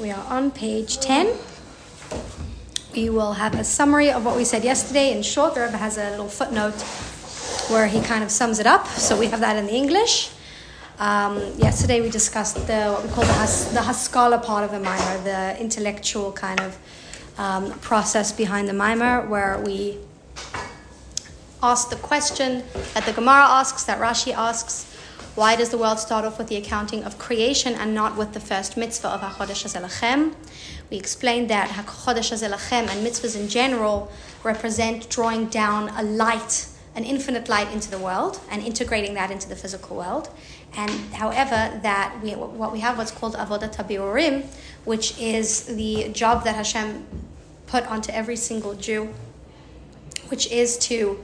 We are on page 10. We will have a summary of what we said yesterday in short. The Rebbe has a little footnote where he kind of sums it up. So we have that in the English. Um, yesterday we discussed the what we call the, has, the Haskalah part of the mimer, the intellectual kind of um, process behind the mimer, where we asked the question that the Gemara asks, that Rashi asks, why does the world start off with the accounting of creation and not with the first mitzvah of HaChodesh Hazeh Lachem? We explained that HaChodesh Hazeh Lachem and mitzvahs in general represent drawing down a light, an infinite light into the world and integrating that into the physical world. And however, that we, what we have what's called Avodat HaBirurim, which is the job that Hashem put onto every single Jew, which is to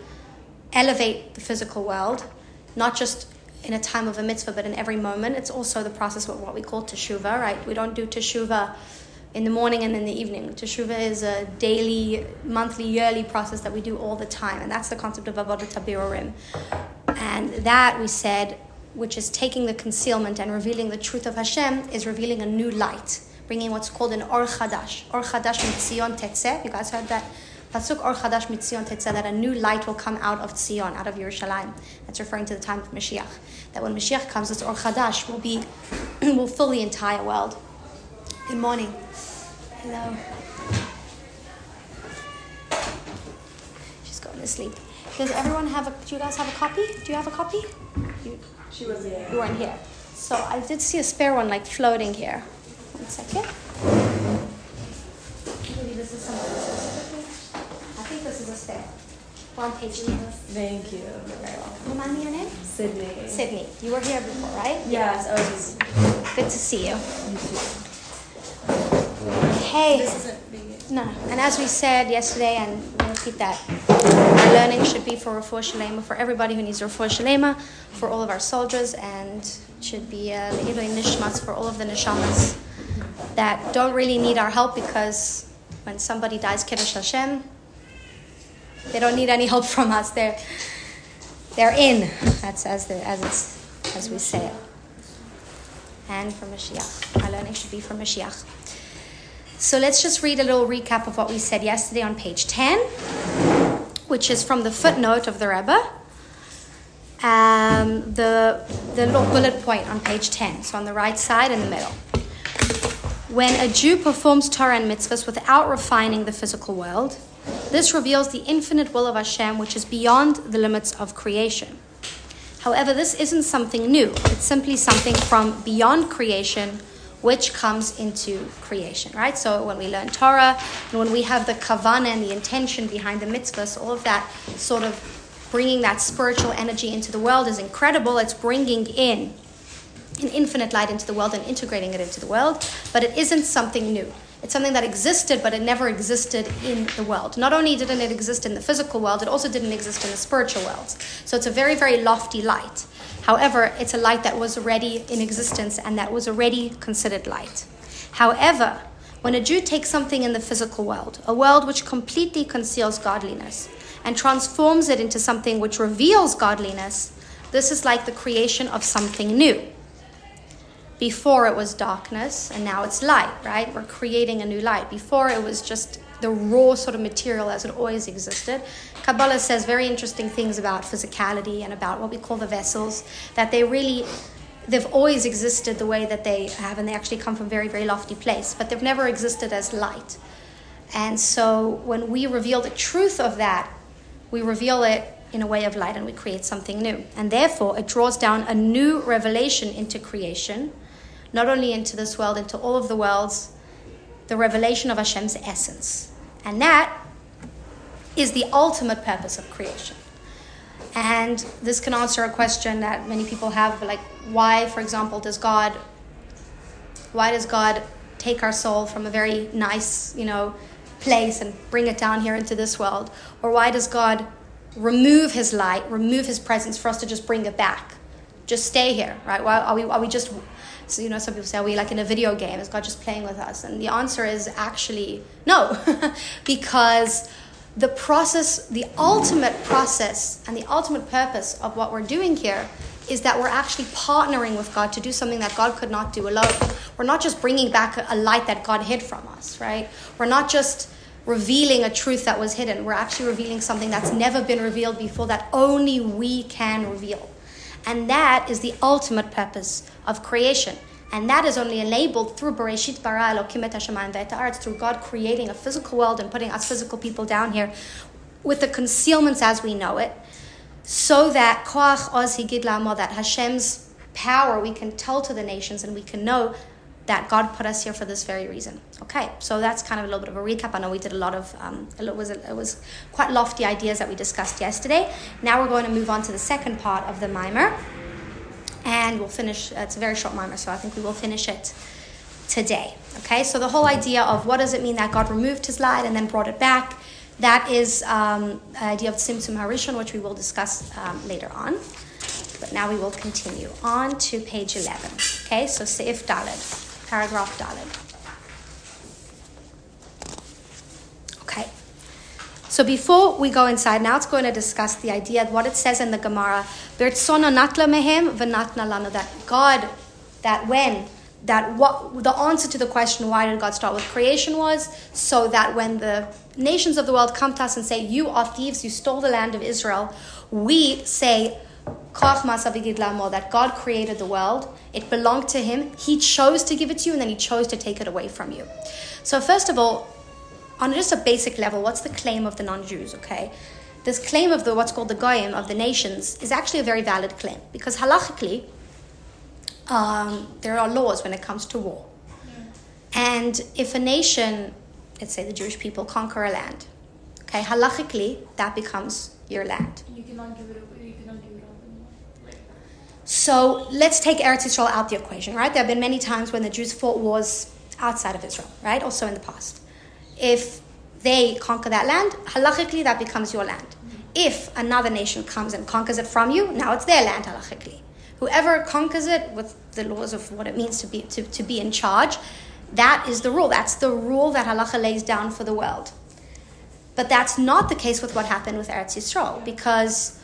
elevate the physical world, not just in a time of a mitzvah, but in every moment. It's also the process of what we call teshuva, right? We don't do teshuva in the morning and in the evening. Teshuva is a daily, monthly, yearly process that we do all the time, and that's the concept of avodat habirurim. And that we said, which is taking the concealment and revealing the truth of Hashem, is revealing a new light, bringing what's called an or chadash. Or chadash mitzion tetzeh. You guys heard that Pasuk Or Chadash Mitzion Tetzeh, that a new light will come out of Tzion, out of Yerushalayim. That's referring to the time of Mashiach. That when Mashiach comes, this Or Chadash will be, will fill the entire world. Good morning. Hello. She's going to sleep. Does everyone have a, do you guys have a copy? Do you have a copy? You, she was here. You weren't here. So I did see a spare one like floating here. One second. Maybe this is something is a spare. One page Thank you. You're very welcome. Remind me your name? Sydney. Sydney. You were here before, right? Yes. I was just. Good to see you. You too. Hey. This isn't vegan. No. And as we said yesterday, and we'll repeat that, our learning should be for Refuah Shalema, for everybody who needs Refuah Shalema, for all of our soldiers, and should be uh, Le'iloi Nishmas for all of the neshamas that don't really need our help because when somebody dies Kiddush Hashem, they don't need any help from us. They're they're in. That's as the, as it's as we say it. And for Mashiach. Our learning should be for Mashiach. So let's just read a little recap of what we said yesterday on page 10, which is from the footnote of the Rebbe. Um, the, the little bullet point on page 10, so on the right side in the middle. When a Jew performs Torah and mitzvahs without refining the physical world, this reveals the infinite will of Hashem, which is beyond the limits of creation. However, this isn't something new, it's simply something from beyond creation which comes into creation, right? So when we learn Torah and when we have the kavana and the intention behind the mitzvahs, all of that sort of bringing that spiritual energy into the world is incredible. It's bringing in an infinite light into the world and integrating it into the world, but it isn't something new. It's something that existed, but it never existed in the world. Not only didn't it exist in the physical world, it also didn't exist in the spiritual world. So it's a very, very lofty light. However, it's a light that was already in existence and that was already considered light. However, when a Jew takes something in the physical world, a world which completely conceals godliness, and transforms it into something which reveals godliness, this is like the creation of something new before it was darkness and now it's light, right? We're creating a new light. Before it was just the raw sort of material as it always existed. Kabbalah says very interesting things about physicality and about what we call the vessels, that they really they've always existed the way that they have and they actually come from very very lofty place but they've never existed as light and so when we reveal the truth of that we reveal it in a way of light and we create something new and therefore it draws down a new revelation into creation not only into this world, into all of the worlds, the revelation of Hashem's essence. And that is the ultimate purpose of creation. And this can answer a question that many people have, like why, for example, does God why does God take our soul from a very nice, you know, place and bring it down here into this world? Or why does God remove his light, remove his presence for us to just bring it back? Just stay here, right? Why are we are we just so, you know, some people say, are we like in a video game? Is God just playing with us? And the answer is actually no, because the process, the ultimate process, and the ultimate purpose of what we're doing here is that we're actually partnering with God to do something that God could not do alone. we're not just bringing back a, a light that God hid from us, right? We're not just revealing a truth that was hidden. We're actually revealing something that's never been revealed before that only we can reveal. And that is the ultimate purpose of creation. And that is only enabled through Bereshit bara Elokim et ve'et haaretz, through God creating a physical world and putting us physical people down here with the concealments as we know it, so that koach oz higid that Hashem's power we can tell to the nations and we can know that God put us here for this very reason. Okay, so that's kind of a little bit of a recap. I know we did a lot of, um, it, was, it was quite lofty ideas that we discussed yesterday. Now we're going to move on to the second part of the mimer, and we'll finish, uh, it's a very short mimer, so I think we will finish it today. Okay, so the whole idea of what does it mean that God removed his light and then brought it back, that is um, the idea of Tzimtzum Harishon, which we will discuss um, later on. But now we will continue on to page 11. Okay, so Seif Dalet paragraph Dalet. Okay. So before we go inside, now it's going to discuss the idea of what it says in the Gemara, that God, that when, that what the answer to the question why did God start with creation was so that when the nations of the world come to us and say, You are thieves, you stole the land of Israel, we say, that God created the world. It belonged to Him. He chose to give it to you, and then He chose to take it away from you. So, first of all, on just a basic level, what's the claim of the non-Jews? Okay, this claim of the what's called the goyim of the nations is actually a very valid claim because halachically, um, there are laws when it comes to war, and if a nation, let's say the Jewish people, conquer a land, okay, halachically that becomes your land. You cannot give it away. So let's take Eretz Israel out the equation, right? There have been many times when the Jews fought wars outside of Israel, right? Also in the past. If they conquer that land, halachically that becomes your land. If another nation comes and conquers it from you, now it's their land halachically. Whoever conquers it with the laws of what it means to be to, to be in charge, that is the rule. That's the rule that halacha lays down for the world. But that's not the case with what happened with Eretz Yisrael, because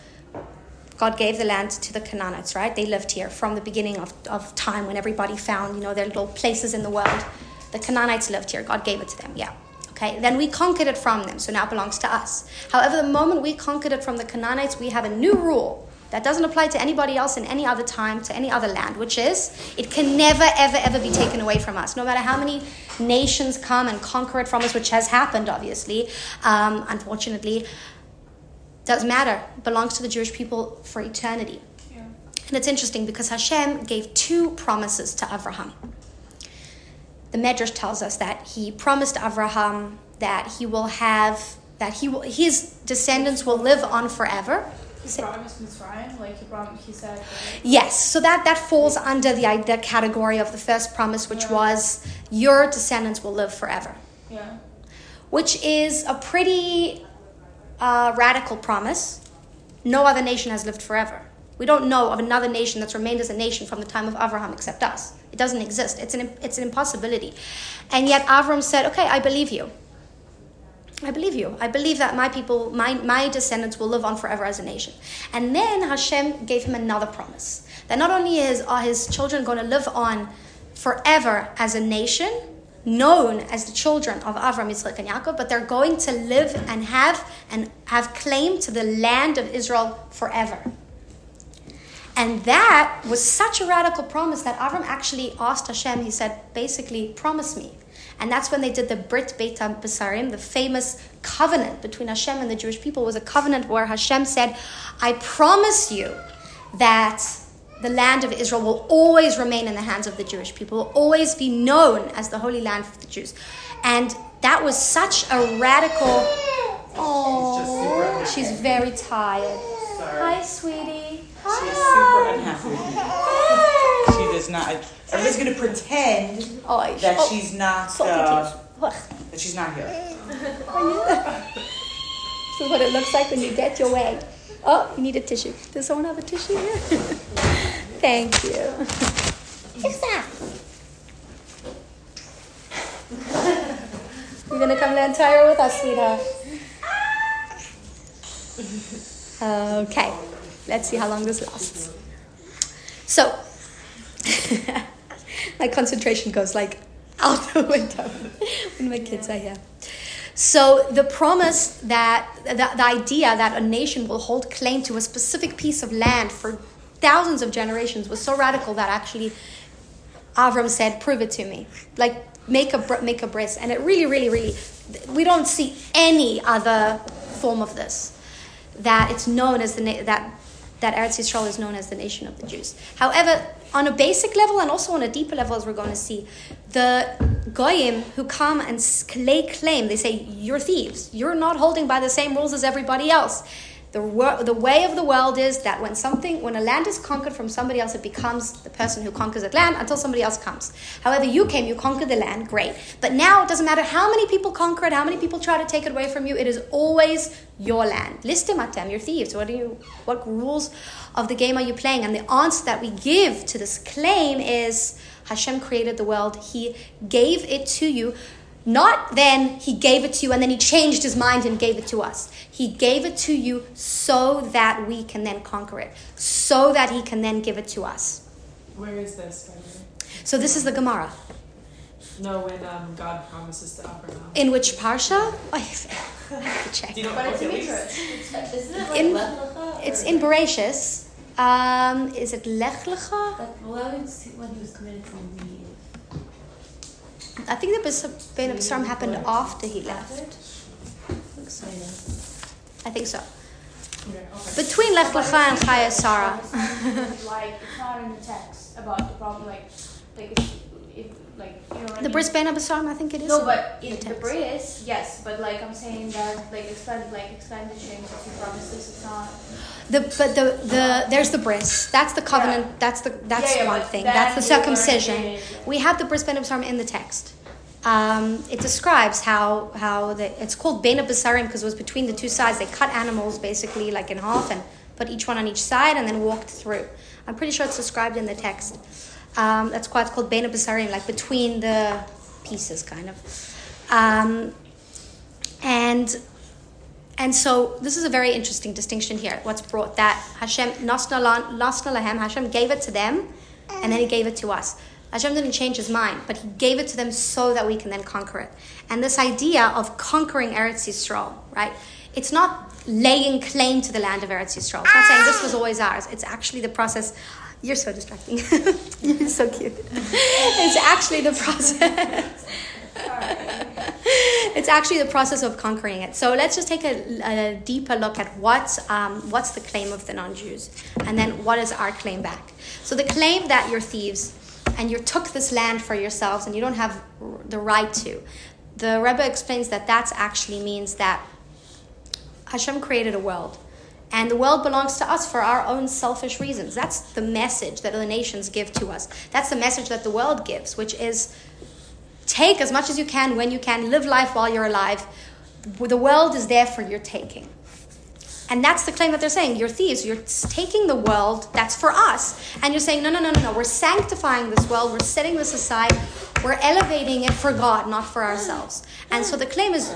God gave the land to the Canaanites, right? They lived here from the beginning of, of time when everybody found, you know, their little places in the world. The Canaanites lived here. God gave it to them, yeah. Okay, then we conquered it from them, so now it belongs to us. However, the moment we conquered it from the Canaanites, we have a new rule that doesn't apply to anybody else in any other time, to any other land, which is it can never, ever, ever be taken away from us. No matter how many nations come and conquer it from us, which has happened, obviously, um, unfortunately, doesn't matter. It belongs to the Jewish people for eternity. Yeah. And it's interesting because Hashem gave two promises to Abraham. The Medrash tells us that he promised Abraham that he will have that he will, his descendants will live on forever. He promised Mitzrayim, like he promised, he said. Yes, so that that falls under the, the category of the first promise, which yeah. was your descendants will live forever. Yeah. Which is a pretty uh, radical promise. No other nation has lived forever. We don't know of another nation that's remained as a nation from the time of Abraham except us. It doesn't exist. It's an, it's an impossibility. And yet Avram said, Okay, I believe you. I believe you. I believe that my people, my, my descendants will live on forever as a nation. And then Hashem gave him another promise that not only is, are his children going to live on forever as a nation, known as the children of Avram, Yitzchak, and Yaakov, but they're going to live and have and have claim to the land of Israel forever. And that was such a radical promise that Avram actually asked Hashem, he said, basically, promise me. And that's when they did the Brit Beit Besarim, the famous covenant between Hashem and the Jewish people was a covenant where Hashem said, I promise you that the land of Israel will always remain in the hands of the Jewish people, will always be known as the Holy Land for the Jews. And that was such a radical. Oh, she's, she's very tired. Sorry. Hi, sweetie. Hi. She's super unhappy. she does not. Everybody's going to pretend oh, that oh, she's not. Uh, that she's not here. this is what it looks like when you get your way. Oh, you need a tissue. Does someone have a tissue here? Thank you. Who's that? You're gonna come land tire with us, sweetheart. Okay, let's see how long this lasts. So, my concentration goes like out the window when my kids are here. So the promise that the, the idea that a nation will hold claim to a specific piece of land for thousands of generations was so radical that actually Avram said, "Prove it to me." Like make a make a bris, and it really, really, really, we don't see any other form of this. That it's known as the that that Eretz Yisrael is known as the nation of the Jews. However, on a basic level and also on a deeper level, as we're going to see, the goyim who come and lay claim, they say, "You're thieves. You're not holding by the same rules as everybody else." The, the way of the world is that when something, when a land is conquered from somebody else, it becomes the person who conquers that land until somebody else comes. However, you came, you conquered the land, great. But now it doesn't matter how many people conquer it, how many people try to take it away from you. It is always your land. Listim atem, you're thieves. What are you? What rules of the game are you playing? And the answer that we give to this claim is Hashem created the world. He gave it to you not then he gave it to you and then he changed his mind and gave it to us. He gave it to you so that we can then conquer it, so that he can then give it to us. Where is this? So this is the Gemara. No, when um, God promises to Abraham. In which parsha? Oh, I have to check. Do you know but it's It's, isn't it like in, Lech it's in Bereshis. Um, is it Lech Lecha? Like, when he was committed to leave. I think the Ben Absarim happened after he left. I think so. Okay, okay. Between Lech Lecha and Chayei Sarah. like it's not in the text about the problem. Like, like like you know. What I The mean? Bris Ben Absarim, I think it is. No, but the in the text. Bris, yes, but like I'm saying that like expand like expand the change if he promises it's not. The but the the there's the bris. That's the covenant. That's the that's Yeah, yeah, one thing. That's the circumcision. yeah, yeah, yeah. We have the bris ben Absarim in the text. Um, it describes how how the, it's called ben Abasarim because it was between the two sides. They cut animals basically like in half and put each one on each side and then walked through. I'm pretty sure it's described in the text. Um, that's why it's called ben Abasarim, like between the pieces, kind of. Um, and and so this is a very interesting distinction here. What's brought that Hashem nasna la- nasna lahem Hashem gave it to them, and then He gave it to us. Hashem didn't change His mind, but He gave it to them so that we can then conquer it. And this idea of conquering Eretz Yisrael, right? It's not laying claim to the land of Eretz Yisrael. It's not saying this was always ours. It's actually the process. You're so distracting. You're so cute. It's actually the process. it's actually the process of conquering it. So let's just take a, a deeper look at what, um, what's the claim of the non Jews, and then what is our claim back. So the claim that you're thieves and you took this land for yourselves and you don't have the right to. The Rebbe explains that that actually means that Hashem created a world. And the world belongs to us for our own selfish reasons. That's the message that the nations give to us. That's the message that the world gives, which is take as much as you can when you can, live life while you're alive. The world is there for your taking. And that's the claim that they're saying. You're thieves. You're taking the world that's for us. And you're saying, no, no, no, no, no. We're sanctifying this world. We're setting this aside. We're elevating it for God, not for ourselves. And so the claim is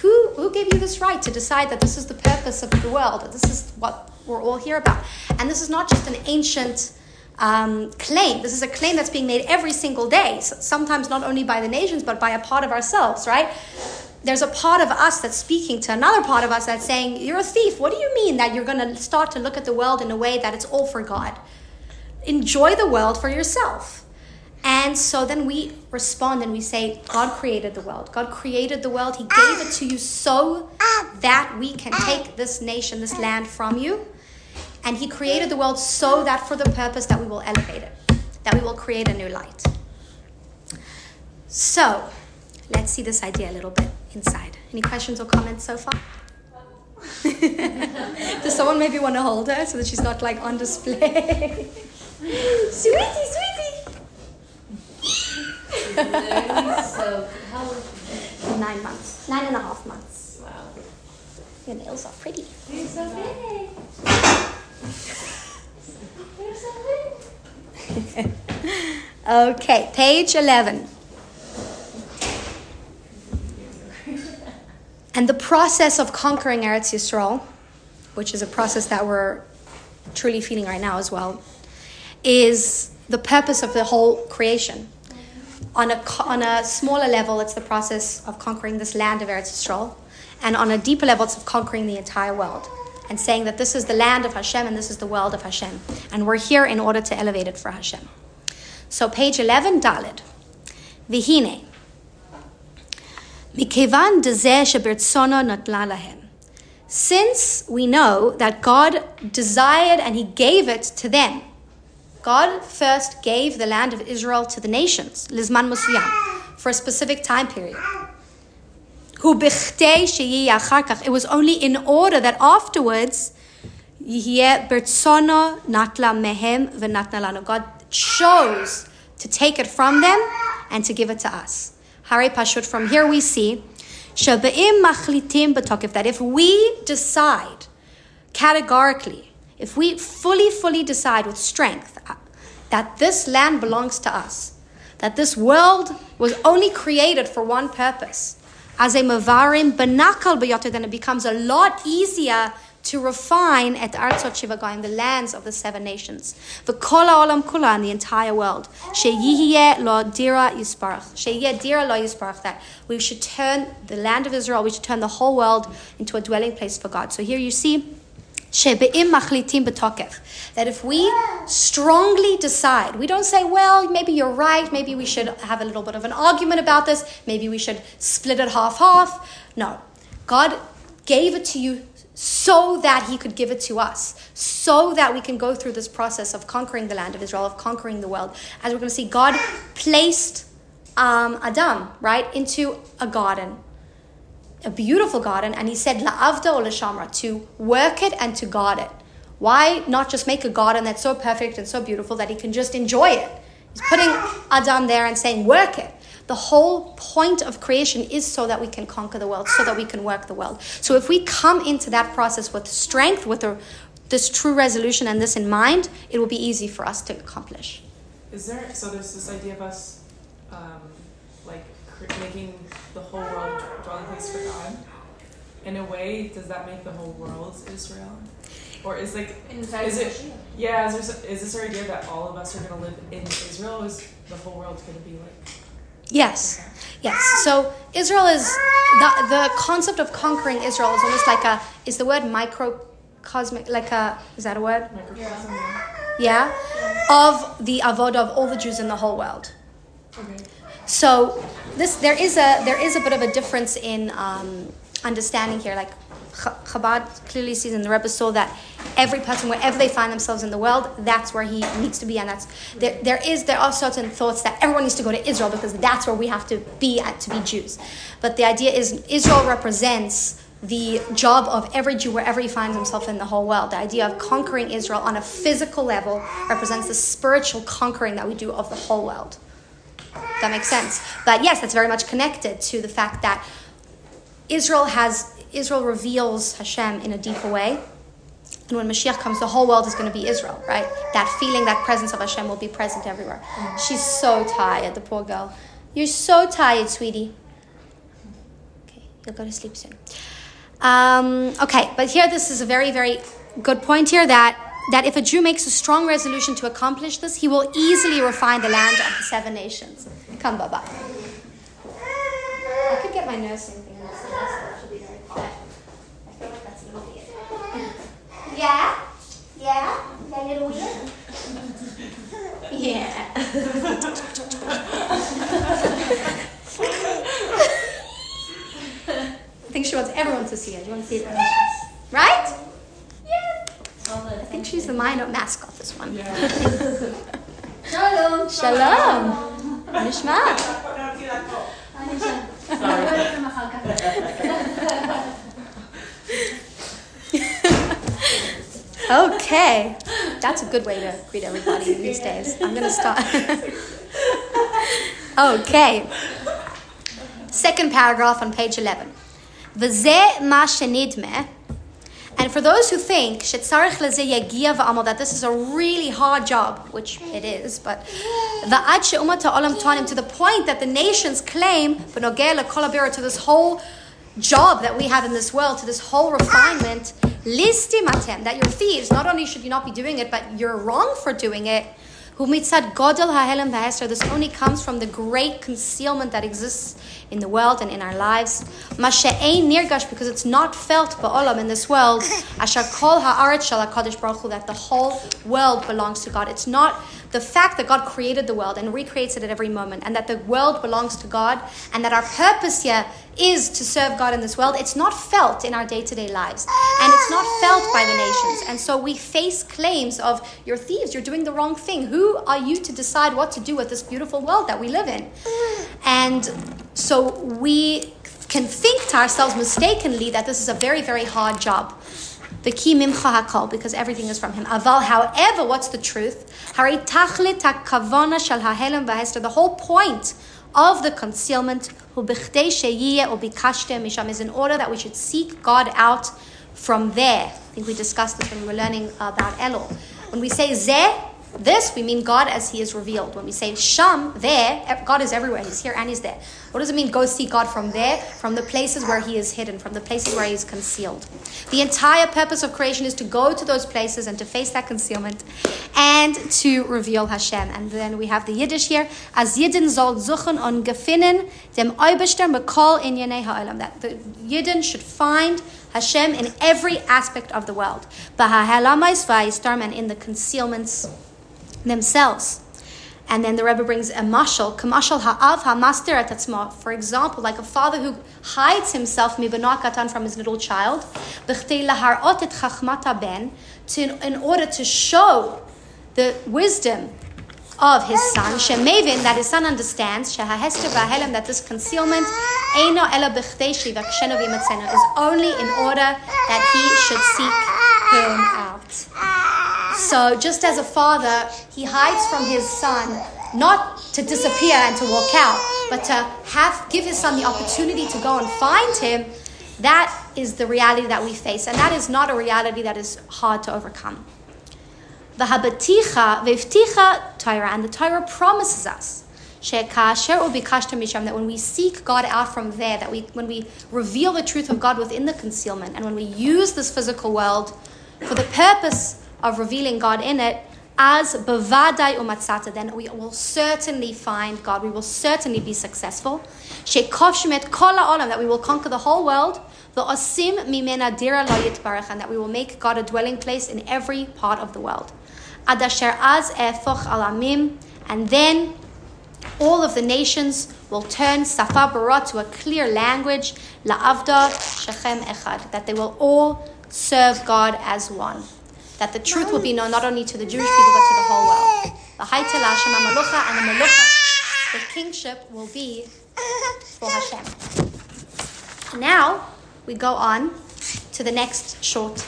who, who gave you this right to decide that this is the purpose of the world? That this is what we're all here about? And this is not just an ancient um, claim. This is a claim that's being made every single day, sometimes not only by the nations, but by a part of ourselves, right? There's a part of us that's speaking to another part of us that's saying, You're a thief. What do you mean that you're going to start to look at the world in a way that it's all for God? Enjoy the world for yourself. And so then we respond and we say, God created the world. God created the world. He gave it to you so that we can take this nation, this land from you. And He created the world so that for the purpose that we will elevate it, that we will create a new light. So let's see this idea a little bit inside. Any questions or comments so far? Does someone maybe want to hold her so that she's not like on display? sweetie, sweetie. so, how Nine months. Nine and a half months. Wow. Your nails are pretty. You're so big. You're so big. Okay, page 11. And the process of conquering Eretz Yisrael, which is a process that we're truly feeling right now as well, is the purpose of the whole creation. On a, on a smaller level, it's the process of conquering this land of Eretz Yisrael. And on a deeper level, it's of conquering the entire world and saying that this is the land of Hashem and this is the world of Hashem. And we're here in order to elevate it for Hashem. So, page 11, Dalid. Vihine. Natla lahem. Since we know that God desired and He gave it to them, God first gave the land of Israel to the nations, Lizman Musiyam, for a specific time period. It was only in order that afterwards, God chose to take it from them and to give it to us. Hare Pashut, from here we see that if we decide categorically, if we fully, fully decide with strength that this land belongs to us, that this world was only created for one purpose, as a mavarim benakal beyoter, then it becomes a lot easier to refine at Artsot Shivagoyim, the lands of the seven nations. The Kola Olam Kula in the entire world. Sheyihye lo dira yisparach. Sheyihye dira lo yisparach. That we should turn the land of Israel, we should turn the whole world into a dwelling place for God. So here you see, That if we strongly decide, we don't say, well, maybe you're right, maybe we should have a little bit of an argument about this, maybe we should split it half half. No. God gave it to you so that he could give it to us, so that we can go through this process of conquering the land of Israel, of conquering the world. As we're going to see, God placed um, Adam, right, into a garden, a beautiful garden, and he said, La'avda or Shamra, to work it and to guard it. Why not just make a garden that's so perfect and so beautiful that he can just enjoy it? He's putting Adam there and saying, work it. The whole point of creation is so that we can conquer the world, so that we can work the world. So if we come into that process with strength, with a, this true resolution and this in mind, it will be easy for us to accomplish. Is there so there's this idea of us um, making the whole world dwelling place for God? In a way, does that make the whole world Israel? Or is like Inside is it yeah? Is, there, is this our idea that all of us are going to live in Israel? is the whole world going to be like Yes, yes. So Israel is the the concept of conquering Israel is almost like a is the word microcosmic like a is that a word? Microcosm. Yeah, of the avodah of all the Jews in the whole world. Okay. So this there is a there is a bit of a difference in um, understanding here. Like Chabad clearly sees in the Rebbe soul that every person, wherever they find themselves in the world, that's where he needs to be, and that's there. There is there are certain thoughts that everyone needs to go to Israel because that's where we have to be at to be Jews. But the idea is Israel represents the job of every Jew wherever he finds himself in the whole world. The idea of conquering Israel on a physical level represents the spiritual conquering that we do of the whole world. That makes sense. But yes, that's very much connected to the fact that Israel has Israel reveals Hashem in a deeper way. And when Mashiach comes, the whole world is going to be Israel, right? That feeling, that presence of Hashem will be present everywhere. She's so tired, the poor girl. You're so tired, sweetie. Okay, you'll go to sleep soon. Um, okay, but here this is a very, very good point here that that if a Jew makes a strong resolution to accomplish this, he will easily refine the land of the seven nations. Come, Baba. I could get my nursing thing. Yeah? Yeah? That little weird? yeah. I think she wants everyone to see it. You want to see it? Right? I think she's the Mayanot mascot, this one. Shalom. Shalom. נשמע? okay, that's a good way to greet everybody these days. I'm gonna start. okay, second paragraph on page 11. וזה מה שנדמה and for those who think that this is a really hard job, which it is, but the Ad Olam Tanim to the point that the nations claim to this whole job that we have in this world, to this whole refinement, listimatem, that you're thieves. Not only should you not be doing it, but you're wrong for doing it. Godel Hahelem. This only comes from the great concealment that exists in the world and in our lives. Nirgash because it's not felt ba'olam in this world. Asher kol ha'aretz shel HaKadosh Baruch Hu that the whole world belongs to God. It's not the fact that God created the world and recreates it at every moment, and that the world belongs to God, and that our purpose here is to serve God in this world, it's not felt in our day to day lives. And it's not felt by the nations. And so we face claims of, you're thieves, you're doing the wrong thing. Who are you to decide what to do with this beautiful world that we live in? And so we can think to ourselves mistakenly that this is a very, very hard job. The key mimcha hakol, because everything is from him. Aval, however, what's the truth? The whole point of the concealment is in order that we should seek God out from there. I think we discussed this when we were learning about Elul. When we say zeh, this, we mean God as He is revealed. When we say Sham, there, God is everywhere. He's here and He's there. What does it mean, go see God from there? From the places where He is hidden, from the places where He is concealed. The entire purpose of creation is to go to those places and to face that concealment and to reveal Hashem. And then we have the Yiddish here, as Yidden soll suchen und gefinnen dem Oberstern bekol in ha'olam. That the Yidden should find Hashem in every aspect of the world. And in the concealments themselves. And then the Rebbe brings a mashal, kamashal ha'av ha'master atatzma. For example, like a father who hides himself mibanakatan from his little child, laharot et chachmata ben, to, in order to show the wisdom of his son, Shemavin, that his son understands, Shehahester v'ahelem, that this concealment, Eino ela is only in order that he should seek him out. So, just as a father, he hides from his son not to disappear and to walk out, but to have give his son the opportunity to go and find him. That is the reality that we face, and that is not a reality that is hard to overcome. The habaticha vevticha Torah, and the Torah promises us that when we seek God out from there, that we when we reveal the truth of God within the concealment, and when we use this physical world for the purpose of revealing God in it, as bavadai umatzata, then we will certainly find God. We will certainly be successful. Shekovshmet kol olam, that we will conquer the whole world. The osim mimena dira barach, and that we will make God a dwelling place in every part of the world. Adasher az efoch alamim, and then all of the nations will turn safa barat to a clear language, la'avda shechem echad, that they will all serve God as one that the truth will be known not only to the Jewish people but to the whole world. The Haitel Hashem Malucha and the Malucha, the kingship will be for Hashem. Now we go on to the next short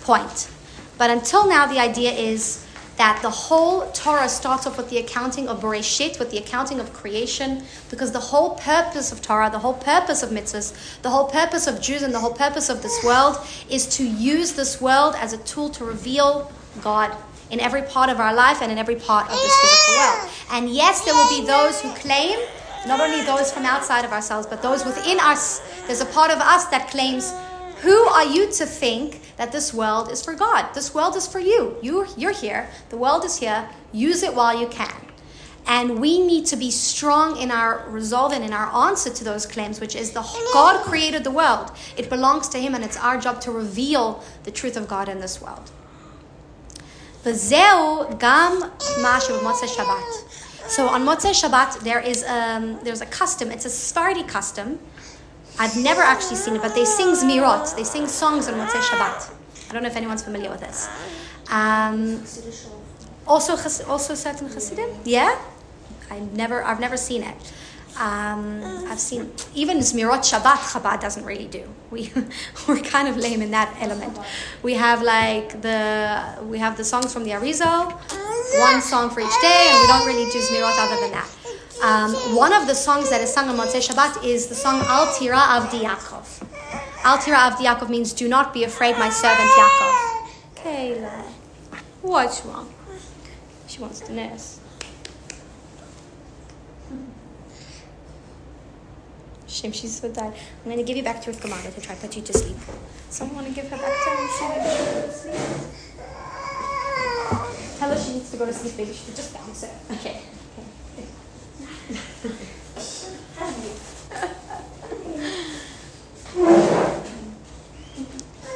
point. But until now, the idea is that the whole Torah starts off with the accounting of Bereshit, with the accounting of creation, because the whole purpose of Torah, the whole purpose of mitzvahs, the whole purpose of Jews, and the whole purpose of this world is to use this world as a tool to reveal God in every part of our life and in every part of this physical world. And yes, there will be those who claim, not only those from outside of ourselves, but those within us. There's a part of us that claims who are you to think that this world is for God? This world is for you. you you're here. The world is here. Use it while you can. And we need to be strong in our resolve and in our answer to those claims, which is the God created the world. It belongs to Him, and it's our job to reveal the truth of God in this world. So on Motzei Shabbat, there is um, there's a custom. It's a Sephardi custom I've never actually seen it, but they sing Zmirot. They sing songs on Motzei Shabbat. I don't know if anyone's familiar with this. Um, also, also certain Hasidim. Yeah, I never, I've never seen it. Um, I've seen even Zmirot Shabbat. Chabad doesn't really do. We we're kind of lame in that element. We have like the we have the songs from the Arizal, one song for each day, and we don't really do Zmirot other than that. Um, one of the songs that is sung on Motzei Shabbat is the song Al Tira Avdi Yaakov. Al Tira Avdi Yaakov means "Do not be afraid, my servant Yaakov." Kayla, what's wrong? She wants to nurse. Shame, she's so tired. I'm going to give you back to Ruth Gamada to try to put you to sleep. Someone want to give her back to her if she sleep? Tell her she needs to go to sleep, baby. She should just bounce it. Okay.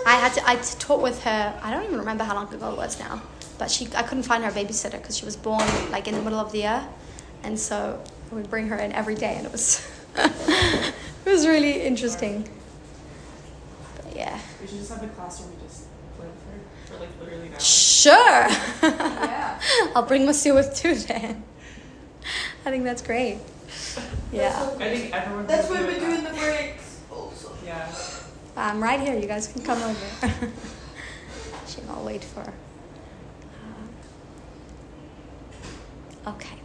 I had to, I taught with her, I don't even remember how long ago it was now, but she, I couldn't find her babysitter because she was born like in the middle of the year. And so we'd bring her in every day and it was, it was really interesting. But yeah. We should just have a class where we just play with her for like literally an hour. Sure. Yeah. I'll bring Masu with too then. I think that's great. Yeah. I think everyone. That's can what we it do now. in the breaks. Also. Yeah. I'm right here. You guys can come over. she will wait for. Uh, okay.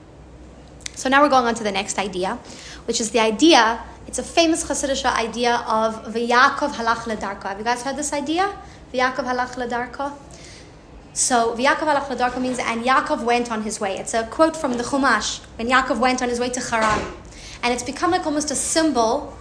So now we're going on to the next idea, which is the idea. It's a famous Hasidic idea of V'Yakov halach ledarko. Have you guys heard this idea? V'Yakov halach ledarko. So V'Yakov halach ledarko means and Yaakov went on his way. It's a quote from the Chumash when Yaakov went on his way to Haran, and it's become like almost a symbol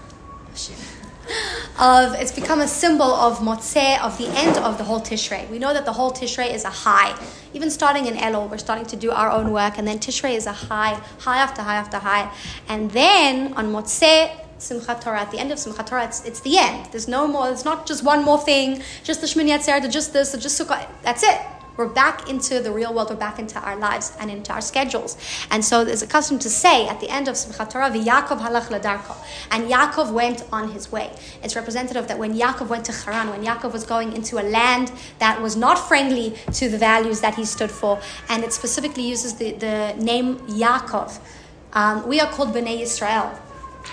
of it's become a symbol of Motzeh, of the end of the whole Tishrei. We know that the whole Tishrei is a high. Even starting in Elul, we're starting to do our own work, and then Tishrei is a high, high after high after high. And then on Motzeh, Simchat Torah, at the end of Simchat Torah, it's, it's the end. There's no more, it's not just one more thing, just the Shmini Atzeret, just this, or just Sukkot. That's it. We're back into the real world, we're back into our lives and into our schedules. And so there's a custom to say at the end of Simchat Torah, Yaakov halach ledarko. And Yaakov went on his way. It's representative that when Yaakov went to Haran, when Yaakov was going into a land that was not friendly to the values that he stood for, and it specifically uses the, the name Yaakov. Um, we are called Bnei Yisrael.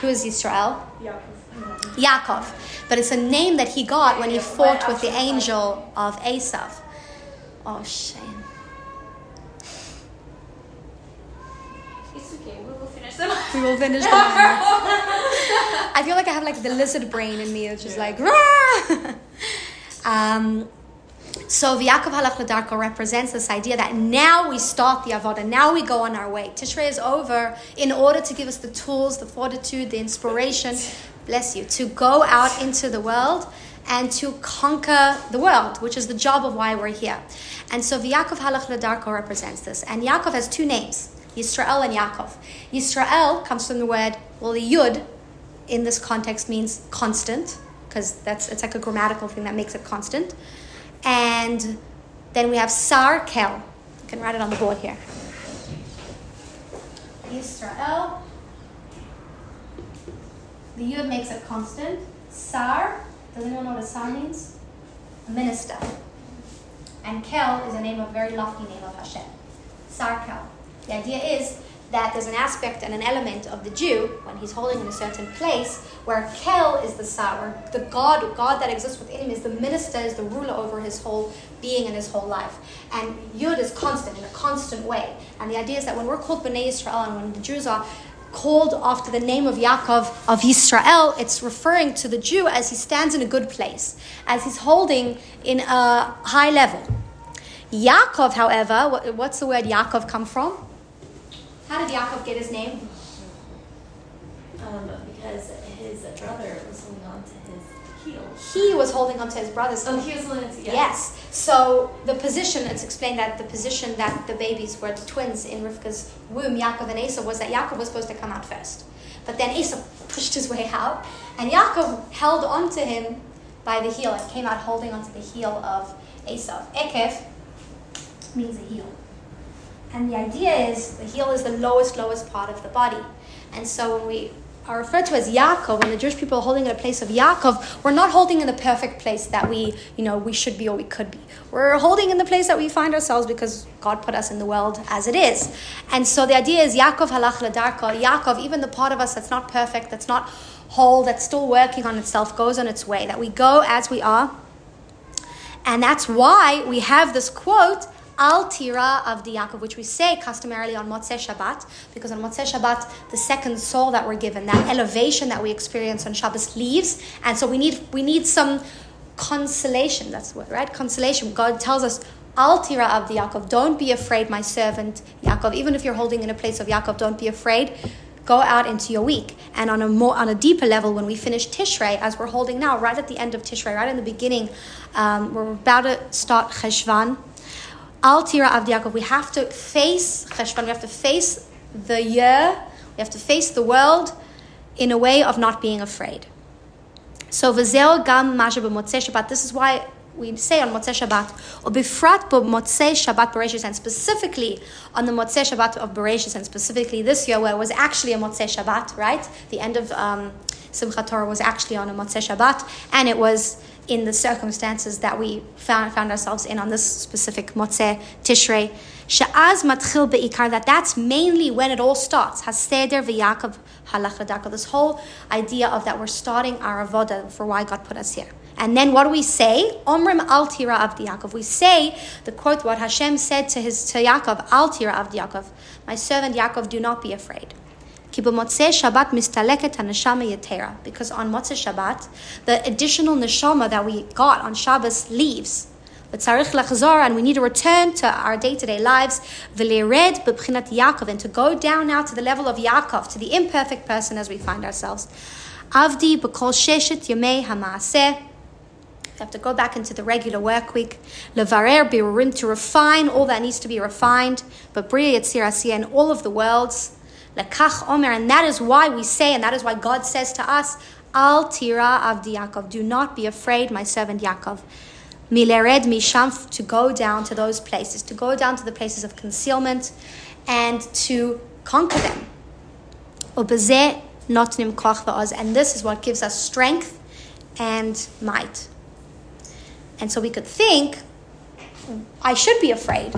Who is Yisrael? Yaakov. But it's a name that he got when he fought with the angel of Esav. Oh, shame. It's okay. We will finish them. We will finish the moment. I feel like I have like the lizard brain in me. It's just like, Rah! um, so V'Yakov halach ledarko represents this idea that now we start the avodah, now we go on our way. Tishrei is over in order to give us the tools, the fortitude, the inspiration, bless you, to go out into the world and to conquer the world, which is the job of why we're here. And so V'Yakov halach ledarko represents this. And Yaakov has two names, Yisrael and Yaakov. Yisrael comes from the word, well, the yud in this context means constant, because that's it's like a grammatical thing that makes it constant. And then we have Sar Kel. You can write it on the board here. Yisrael. The yud makes it constant. Sar. Does anyone know what a sar means? A minister. And Kel is a name of very lofty name of Hashem. Sar Kel. The idea is that there's an aspect and an element of the Jew when he's holding in a certain place where Kel is the Sar, the God, God that exists within him is the minister, is the ruler over his whole being and his whole life. And Yud is constant in a constant way. And the idea is that when we're called Bnei Israel and when the Jews are called after the name of Yaakov of Israel, it's referring to the Jew as he stands in a good place, as he's holding in a high level. Yaakov, however, what's the word Yaakov come from? How did Yaakov get his name? Um, because his brother was holding on to his heel. He was holding onto his brother's Oh, he was holding on to yeah. Yes. So the position, it's explained that the position that the babies were the twins in Rivka's womb, Yaakov and Esau, was that Yaakov was supposed to come out first. But then Esau pushed his way out, and Yaakov held onto him by the heel and came out holding onto the heel of Esau. Ekev means a heel. And the idea is the heel is the lowest, lowest part of the body. And so when we are referred to as Yaakov, when the Jewish people are holding in a place of Yaakov, we're not holding in the perfect place that we, you know, we should be or we could be. We're holding in the place that we find ourselves because God put us in the world as it is. And so the idea is Yaakov halach ledarko. Yaakov, even the part of us that's not perfect, that's not whole, that's still working on itself, goes on its way. That we go as we are. And that's why we have this quote, Al Tira Avdi Yaakov, which we say customarily on Motzei Shabbat, because on Motzei Shabbat, the second soul that we're given, that elevation that we experience on Shabbos leaves, and so we need we need some consolation. That's what right? Consolation. God tells us, Al Tira Avdi Yaakov, don't be afraid, my servant Yaakov. Even if you're holding in a place of Yaakov, don't be afraid. Go out into your week, and on a more on a deeper level, when we finish Tishrei, as we're holding now, right at the end of Tishrei, right in the beginning, um, we're about to start Cheshvan Al Tira Avdi We have to face Cheshvan. We have to face the year. We have to face the world in a way of not being afraid. So v'zeo gam masha b'motzei Shabbat. This is why we say on Motzei Shabbat, or bifrat Motzei Shabbat Bereshis, and specifically on the Motzei Shabbat of Bereshis, and specifically this year where it was actually a Motzei Shabbat, right? The end of um, Simchat Torah was actually on a Motzei Shabbat, and it was in the circumstances that we found, found ourselves in on this specific Motzei Tishrei. Sha'az matchil be'ikar, that that's mainly when it all starts. Haseder v'Yakov halach This whole idea of that we're starting our avoda for why God put us here. And then what do we say? Omrim al tira av Yaakov. We say the quote what Hashem said to his to Yaakov, al tira av Yaakov. My servant Yaakov, do not be afraid. Because on Motzei Shabbat, the additional neshama that we got on Shabbos leaves. And we need to return to our day to day lives. And to go down now to the level of Yaakov, to the imperfect person as we find ourselves. Avdi b'kol sheshet yamei hamaaseh We have to go back into the regular work week. Levarer birurim to refine all that needs to be refined. But bria yitzir in all of the worlds. Lekach omer, and that is why we say, and that is why God says to us, Al tira avdi Yaakov, do not be afraid, my servant Yaakov. Milered misham, to go down to those places, to go down to the places of concealment, and to conquer them. Obezeh notnim koch and this is what gives us strength and might. And so we could think, I should be afraid.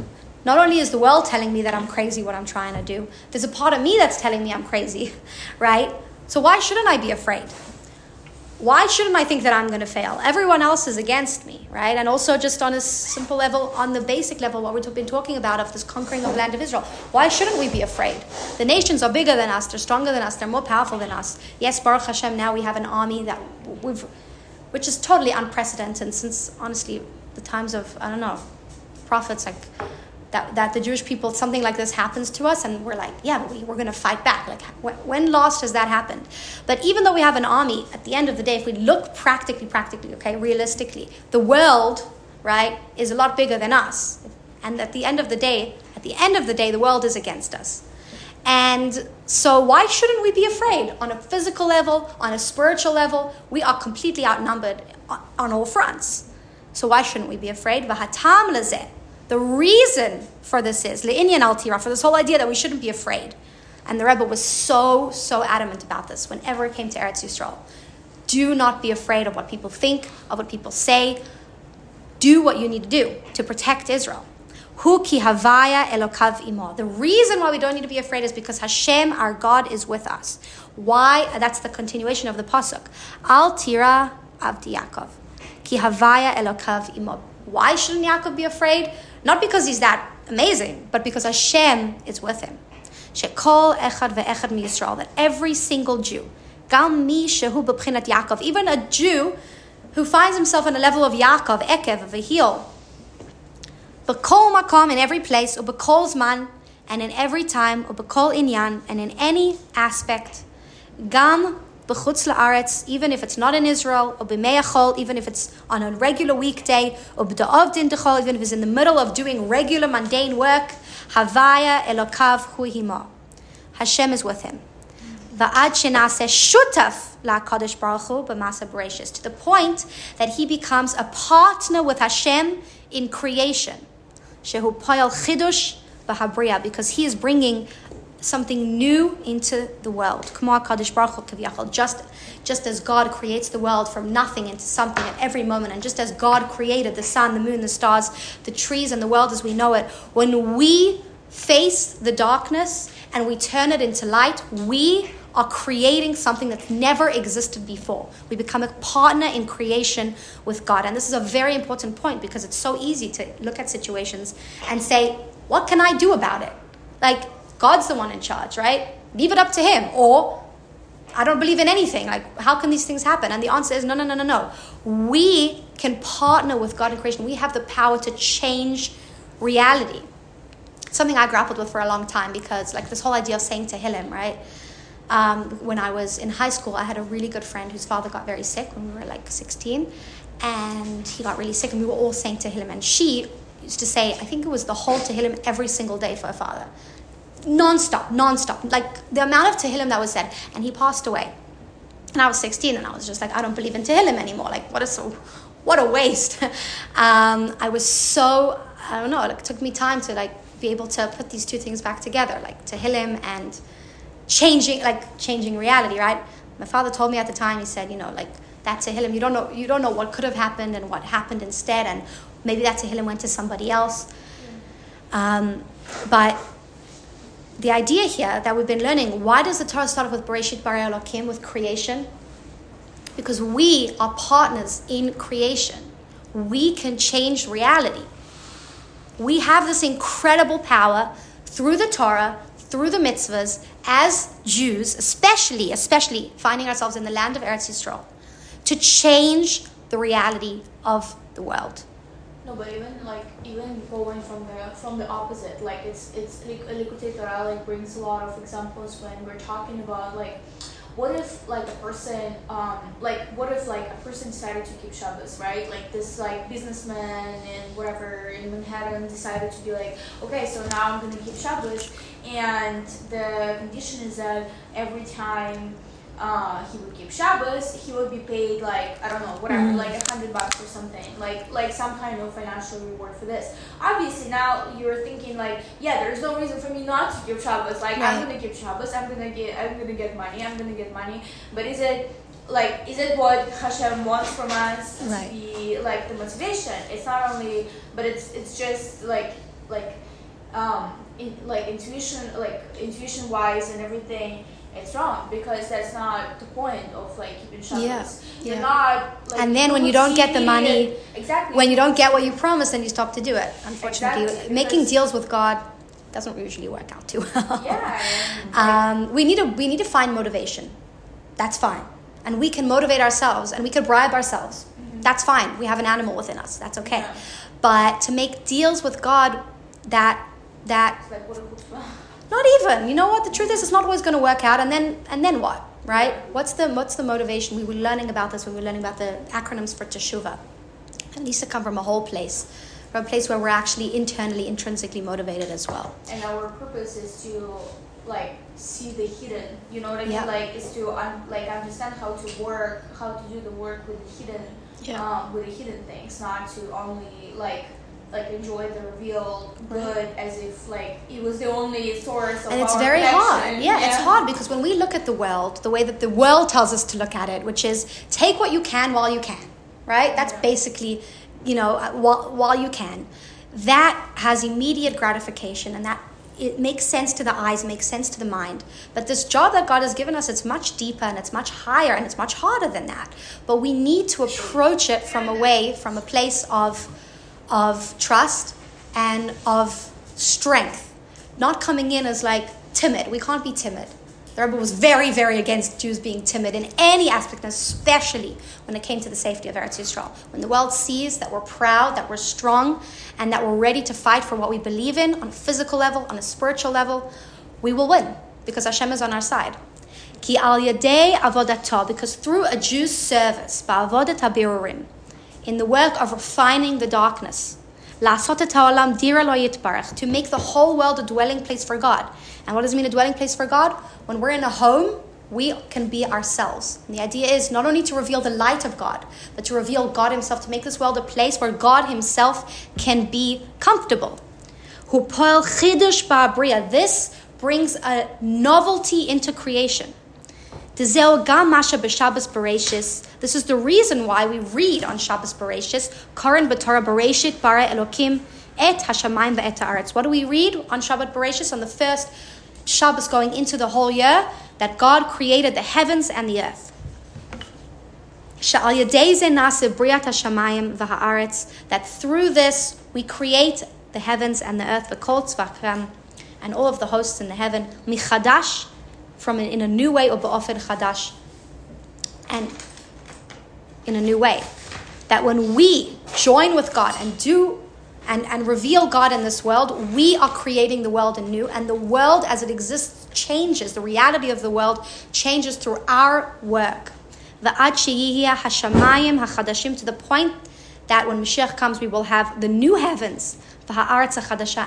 Not only is the world telling me that I'm crazy what I'm trying to do, there's a part of me that's telling me I'm crazy, right? So why shouldn't I be afraid? Why shouldn't I think that I'm going to fail? Everyone else is against me, right? And also, just on a simple level, on the basic level, what we've been talking about of this conquering of the land of Israel, why shouldn't we be afraid? The nations are bigger than us, they're stronger than us, they're more powerful than us. Yes, Baruch Hashem, now we have an army that we've which is totally unprecedented since honestly the times of I don't know prophets like that, that the Jewish people something like this happens to us and we're like yeah we, we're going to fight back like when, when last has that happened but even though we have an army at the end of the day if we look practically practically okay realistically the world right is a lot bigger than us and at the end of the day at the end of the day the world is against us and so, why shouldn't we be afraid? On a physical level, on a spiritual level, we are completely outnumbered on all fronts. So, why shouldn't we be afraid? The reason for this is le'inyan al tira, for this whole idea that we shouldn't be afraid. And the Rebbe was so, so adamant about this whenever it came to Eretz Yisrael. Do not be afraid of what people think, of what people say. Do what you need to do to protect Israel. Hu ki havaya elokav imo. The reason why we don't need to be afraid is because Hashem, our God, is with us. Why? That's the continuation of the pasuk. Al tira avdi Yaakov. Ki havaya elokav imo. Why shouldn't Yaakov be afraid? Not because he's that amazing, but because Hashem is with him. Shekol echad ve'echad mi Yisrael. That every single Jew, gam mi shehu b'pchinat Yaakov, even a Jew who finds himself on a level of Yaakov, ekev, of a heel, B'kol makom in every place, ub'kol zman, and in every time, ub'kol inyan, and in any aspect. Gam b'chutz la'aretz, even if it's not in Israel, or b'meyachol, even if it's on a regular weekday, or b'da'ov din dechol, even if it's in the middle of doing regular mundane work. Havaya elokav huihimo. Hashem is with him. Va'ad shenase shutaf la'kadosh baruch hu b'masa to the point that he becomes a partner with Hashem in creation. Shehu Payal Chidush Bahabriya, because he is bringing something new into the world. Just, just as God creates the world from nothing into something at every moment, and just as God created the sun, the moon, the stars, the trees, and the world as we know it, when we face the darkness and we turn it into light, we are creating something that's never existed before. We become a partner in creation with God. And this is a very important point because it's so easy to look at situations and say, what can I do about it? Like, God's the one in charge, right? Leave it up to Him. Or, I don't believe in anything. Like, how can these things happen? And the answer is no, no, no, no, no. We can partner with God in creation. We have the power to change reality. something I grappled with for a long time because, like, this whole idea of saying to Tehillim, right? Um, when I was in high school, I had a really good friend whose father got very sick when we were like 16, and he got really sick, and we were all saying to Tehillim. And she used to say, I think it was the whole to Tehillim every single day for her father. Non-stop, non-stop. Like the amount of Tehillim that was said. And he passed away. And I was 16 and I was just like, I don't believe in Tehillim anymore. Like, what a, so, what a waste. um, I was so, I don't know, like it took me time to like be able to put these two things back together, like Tehillim and changing, like changing reality, right? My father told me at the time, he said, you know, like, that Tehillim, you don't know, you don't know what could have happened and what happened instead, and maybe that Tehillim went to somebody else. Um, but the idea here that we've been learning, why does the Torah start off with Bereshit Bara Elokim, with creation? Because we are partners in creation. We can change reality. We have this incredible power through the Torah, through the mitzvahs, as Jews, especially, especially finding ourselves in the land of Eretz Yisrael, to change the reality of the world. No, but even like even going from the from the opposite, like it's it's Likutei Torah like brings a lot of examples when we're talking about like what if like a person um like what if like a person decided to keep Shabbos, right? Like this like businessman and whatever in Manhattan decided to be like, okay, so now I'm gonna keep Shabbos and the condition is that every time uh, he would keep Shabbos, he would be paid like I don't know, whatever, mm. like a hundred bucks or something, like like some kind of financial reward for this. Obviously, now you're thinking like, yeah, there's no reason for me not to keep Shabbos. Like right. I'm gonna keep Shabbos, I'm gonna get, I'm gonna get money, I'm gonna get money. But is it like is it what Hashem wants from us right. to be like the motivation? It's not only, but it's it's just like like um in, like intuition, like intuition wise and everything it's wrong because that's not the point of like keeping Shabbos. Yeah. Yeah. not. Like, and then when you don't get the money, exactly. When you don't get what you promised, then you stop to do it. Unfortunately, exactly, making deals with God doesn't usually work out too well. Yeah. um, we need to we need to find motivation. That's fine, and we can motivate ourselves, and we can bribe ourselves. Mm-hmm. That's fine. We have an animal within us. That's okay. Yeah. But to make deals with God, that that. Not even. You know what? The truth is, it's not always going to work out. And then, and then what? Right? What's the what's the motivation? We were learning about this when we were learning about the acronyms for teshuva. And these come from a whole place, from a place where we're actually internally, intrinsically motivated as well. And our purpose is to like see the hidden. You know what I mean? Yeah. Like is to un- like understand how to work, how to do the work with the hidden, yeah. um, with the hidden things, not to only like like enjoy the revealed good as if like it was the only source of and it's very connection. hard yeah, yeah, it's hard because when we look at the world the way that the world tells us to look at it which is take what you can while you can right that's yeah. basically you know uh, while, while you can that has immediate gratification and that it makes sense to the eyes, makes sense to the mind. But this job that God has given us, it's much deeper and it's much higher and it's much harder than that. But we need to approach it from a way, from a place of of trust and of strength, not coming in as like timid. We can't be timid. The Rebbe was very, very against Jews being timid in any aspect, especially when it came to the safety of Eretz Yisrael. When the world sees that we're proud, that we're strong, and that we're ready to fight for what we believe in on a physical level, on a spiritual level, we will win because Hashem is on our side. Ki al yadei avodato, because through a Jew's service, ba'avodat habirurim, in the work of refining the darkness. To make the whole world a dwelling place for God. And what does it mean a dwelling place for God? When we're in a home, we can be ourselves. And the idea is not only to reveal the light of God, but to reveal God Himself, to make this world a place where God Himself can be comfortable. This brings a novelty into creation. This is the reason why we read on Shabbos Bereshis, Karan B'Torah Bereshit Bara Elokim Et Hashamayim Ve'et Haaretz. What do we read on Shabbat Bereshis on the first Shabbos going into the whole year? That God created the heavens and the earth. That through this we create the heavens and the earth, the and all of the hosts in the heaven, michadash, from in a new way, or ba'ofen chadash, and in a new way. That when we join with God and do and, and reveal God in this world, we are creating the world anew, and the world as it exists changes. The reality of the world changes through our work. The hashamayim hachadashim to the point that when Mashiach comes, we will have the new heavens, the ha'aretz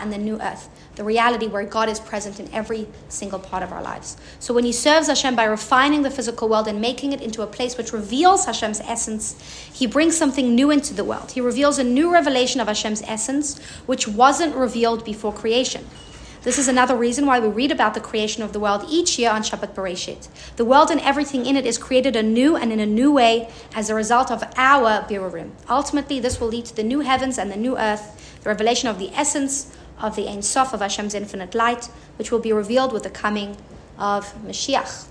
and the new earth the reality where God is present in every single part of our lives. So when he serves Hashem by refining the physical world and making it into a place which reveals Hashem's essence, he brings something new into the world. He reveals a new revelation of Hashem's essence, which wasn't revealed before creation. This is another reason why we read about the creation of the world each year on Shabbat Bereshit. The world and everything in it is created anew and in a new way as a result of our birurim. Ultimately, this will lead to the new heavens and the new earth, the revelation of the essence of the Ein Sof of Hashem's infinite light, which will be revealed with the coming of Mashiach.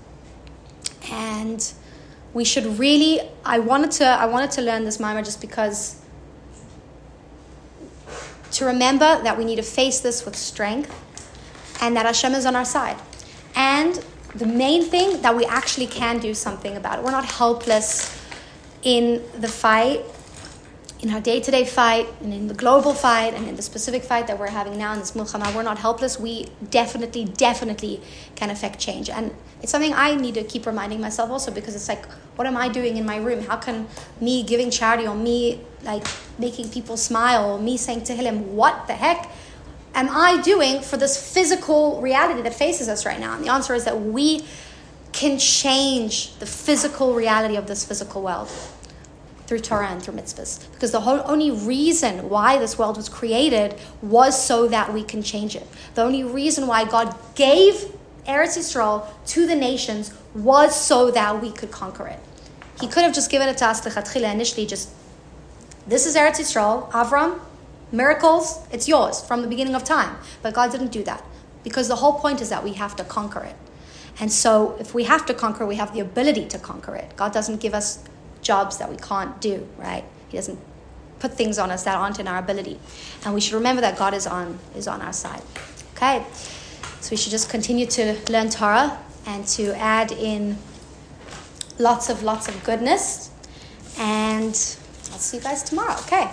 And we should really I wanted to I wanted to learn this mimer just because to remember that we need to face this with strength and that Hashem is on our side. And the main thing that we actually can do something about it. We're not helpless in the fight in our day to day fight and in the global fight and in the specific fight that we're having now in this milchama, we're not helpless. We definitely, definitely can affect change. And it's something I need to keep reminding myself also because it's like, what am I doing in my room? How can me giving charity or me like making people smile or me saying Tehillim, what the heck am I doing for this physical reality that faces us right now? And the answer is that we can change the physical reality of this physical world through Torah and through mitzvahs. Because the whole, only reason why this world was created was so that we can change it. The only reason why God gave Eretz Yisrael to the nations was so that we could conquer it. He could have just given it to us initially, just this is Eretz Yisrael, Avram, miracles, it's yours from the beginning of time. But God didn't do that because the whole point is that we have to conquer it. And so, if we have to conquer, we have the ability to conquer it. God doesn't give us jobs that we can't do, right? He doesn't put things on us that aren't in our ability. And we should remember that God is on is on our side. Okay? So we should just continue to learn Torah and to add in lots of lots of goodness. And I'll see you guys tomorrow. Okay.